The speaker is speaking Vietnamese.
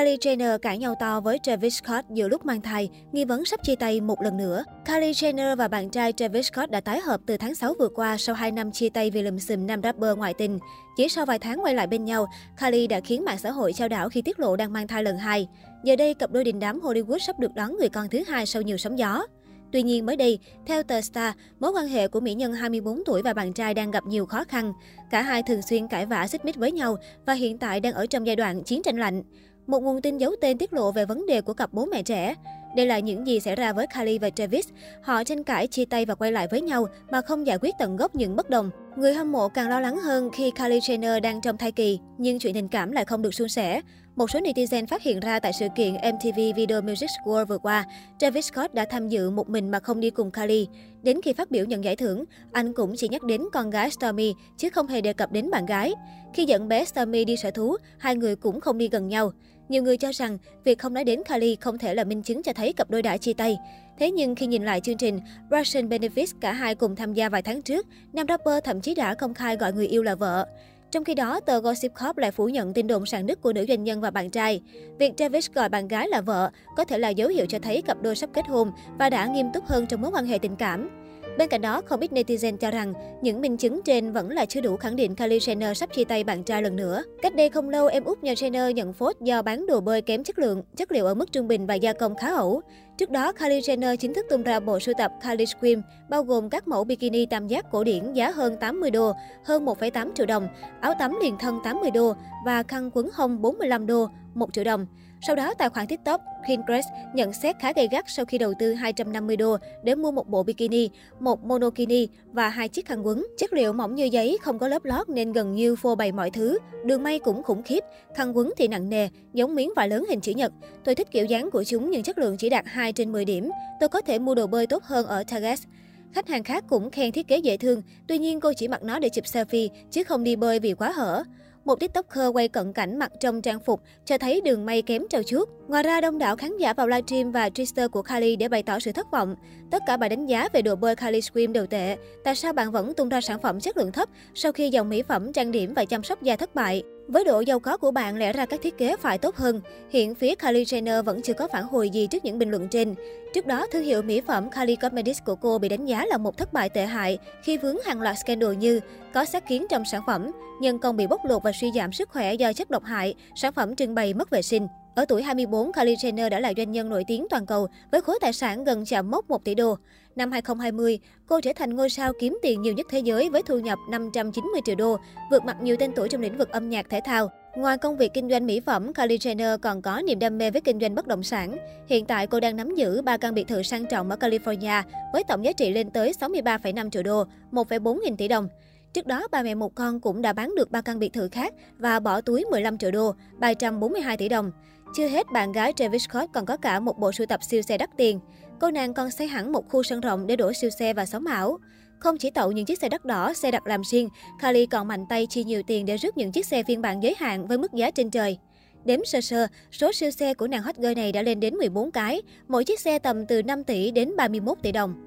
Kylie Jenner cãi nhau to với Travis Scott giữa lúc mang thai, nghi vấn sắp chia tay một lần nữa. Kylie Jenner và bạn trai Travis Scott đã tái hợp từ tháng 6 vừa qua sau 2 năm chia tay vì lùm xùm nam rapper ngoại tình. Chỉ sau vài tháng quay lại bên nhau, Kylie đã khiến mạng xã hội trao đảo khi tiết lộ đang mang thai lần hai. Giờ đây, cặp đôi đình đám Hollywood sắp được đón người con thứ hai sau nhiều sóng gió. Tuy nhiên mới đây, theo tờ Star, mối quan hệ của mỹ nhân 24 tuổi và bạn trai đang gặp nhiều khó khăn. Cả hai thường xuyên cãi vã xích mích với nhau và hiện tại đang ở trong giai đoạn chiến tranh lạnh. Một nguồn tin giấu tên tiết lộ về vấn đề của cặp bố mẹ trẻ. Đây là những gì xảy ra với Kylie và Travis. Họ tranh cãi, chia tay và quay lại với nhau mà không giải quyết tận gốc những bất đồng. Người hâm mộ càng lo lắng hơn khi Kylie Jenner đang trong thai kỳ, nhưng chuyện tình cảm lại không được suôn sẻ. Một số netizen phát hiện ra tại sự kiện MTV Video Music World vừa qua, Travis Scott đã tham dự một mình mà không đi cùng Kylie. Đến khi phát biểu nhận giải thưởng, anh cũng chỉ nhắc đến con gái Stormy chứ không hề đề cập đến bạn gái. Khi dẫn bé Stormy đi sở thú, hai người cũng không đi gần nhau. Nhiều người cho rằng việc không nói đến Kylie không thể là minh chứng cho thấy cặp đôi đã chia tay. Thế nhưng khi nhìn lại chương trình Russian Benefits cả hai cùng tham gia vài tháng trước, nam rapper thậm chí đã công khai gọi người yêu là vợ. Trong khi đó, tờ Gossip Corp lại phủ nhận tin đồn sàn nứt của nữ doanh nhân và bạn trai. Việc Travis gọi bạn gái là vợ có thể là dấu hiệu cho thấy cặp đôi sắp kết hôn và đã nghiêm túc hơn trong mối quan hệ tình cảm. Bên cạnh đó, không ít netizen cho rằng những minh chứng trên vẫn là chưa đủ khẳng định Kylie Jenner sắp chia tay bạn trai lần nữa. Cách đây không lâu, em út nhà Jenner nhận phốt do bán đồ bơi kém chất lượng, chất liệu ở mức trung bình và gia công khá ẩu. Trước đó, Kylie Jenner chính thức tung ra bộ sưu tập Kylie Scream, bao gồm các mẫu bikini tam giác cổ điển giá hơn 80 đô, hơn 1,8 triệu đồng, áo tắm liền thân 80 đô và khăn quấn hông 45 đô, 1 triệu đồng. Sau đó, tài khoản TikTok Pinterest nhận xét khá gay gắt sau khi đầu tư 250 đô để mua một bộ bikini, một monokini và hai chiếc khăn quấn. Chất liệu mỏng như giấy, không có lớp lót nên gần như phô bày mọi thứ. Đường may cũng khủng khiếp, khăn quấn thì nặng nề, giống miếng vải lớn hình chữ nhật. Tôi thích kiểu dáng của chúng nhưng chất lượng chỉ đạt 2 trên 10 điểm. Tôi có thể mua đồ bơi tốt hơn ở Target. Khách hàng khác cũng khen thiết kế dễ thương, tuy nhiên cô chỉ mặc nó để chụp selfie chứ không đi bơi vì quá hở. Một tiktoker quay cận cảnh mặc trong trang phục cho thấy đường may kém trâu trước. Ngoài ra, đông đảo khán giả vào livestream và Twitter của Kylie để bày tỏ sự thất vọng. Tất cả bài đánh giá về đồ bơi Kylie Scream đều tệ. Tại sao bạn vẫn tung ra sản phẩm chất lượng thấp sau khi dòng mỹ phẩm trang điểm và chăm sóc da thất bại? Với độ giàu có của bạn, lẽ ra các thiết kế phải tốt hơn. Hiện phía Kylie Jenner vẫn chưa có phản hồi gì trước những bình luận trên. Trước đó, thương hiệu mỹ phẩm Kylie Cosmetics của cô bị đánh giá là một thất bại tệ hại khi vướng hàng loạt scandal như có sát kiến trong sản phẩm, nhân công bị bóc lột và suy giảm sức khỏe do chất độc hại, sản phẩm trưng bày mất vệ sinh. Ở tuổi 24, Kylie Jenner đã là doanh nhân nổi tiếng toàn cầu với khối tài sản gần chạm mốc 1 tỷ đô. Năm 2020, cô trở thành ngôi sao kiếm tiền nhiều nhất thế giới với thu nhập 590 triệu đô, vượt mặt nhiều tên tuổi trong lĩnh vực âm nhạc thể thao. Ngoài công việc kinh doanh mỹ phẩm, Kylie Jenner còn có niềm đam mê với kinh doanh bất động sản. Hiện tại cô đang nắm giữ 3 căn biệt thự sang trọng ở California với tổng giá trị lên tới 63,5 triệu đô, 1,4 nghìn tỷ đồng. Trước đó, ba mẹ một con cũng đã bán được ba căn biệt thự khác và bỏ túi 15 triệu đô, 342 tỷ đồng. Chưa hết, bạn gái Travis Scott còn có cả một bộ sưu tập siêu xe đắt tiền. Cô nàng còn xây hẳn một khu sân rộng để đổ siêu xe và sống ảo. Không chỉ tậu những chiếc xe đắt đỏ, xe đặt làm riêng, Kylie còn mạnh tay chi nhiều tiền để rước những chiếc xe phiên bản giới hạn với mức giá trên trời. Đếm sơ sơ, số siêu xe của nàng hot girl này đã lên đến 14 cái, mỗi chiếc xe tầm từ 5 tỷ đến 31 tỷ đồng.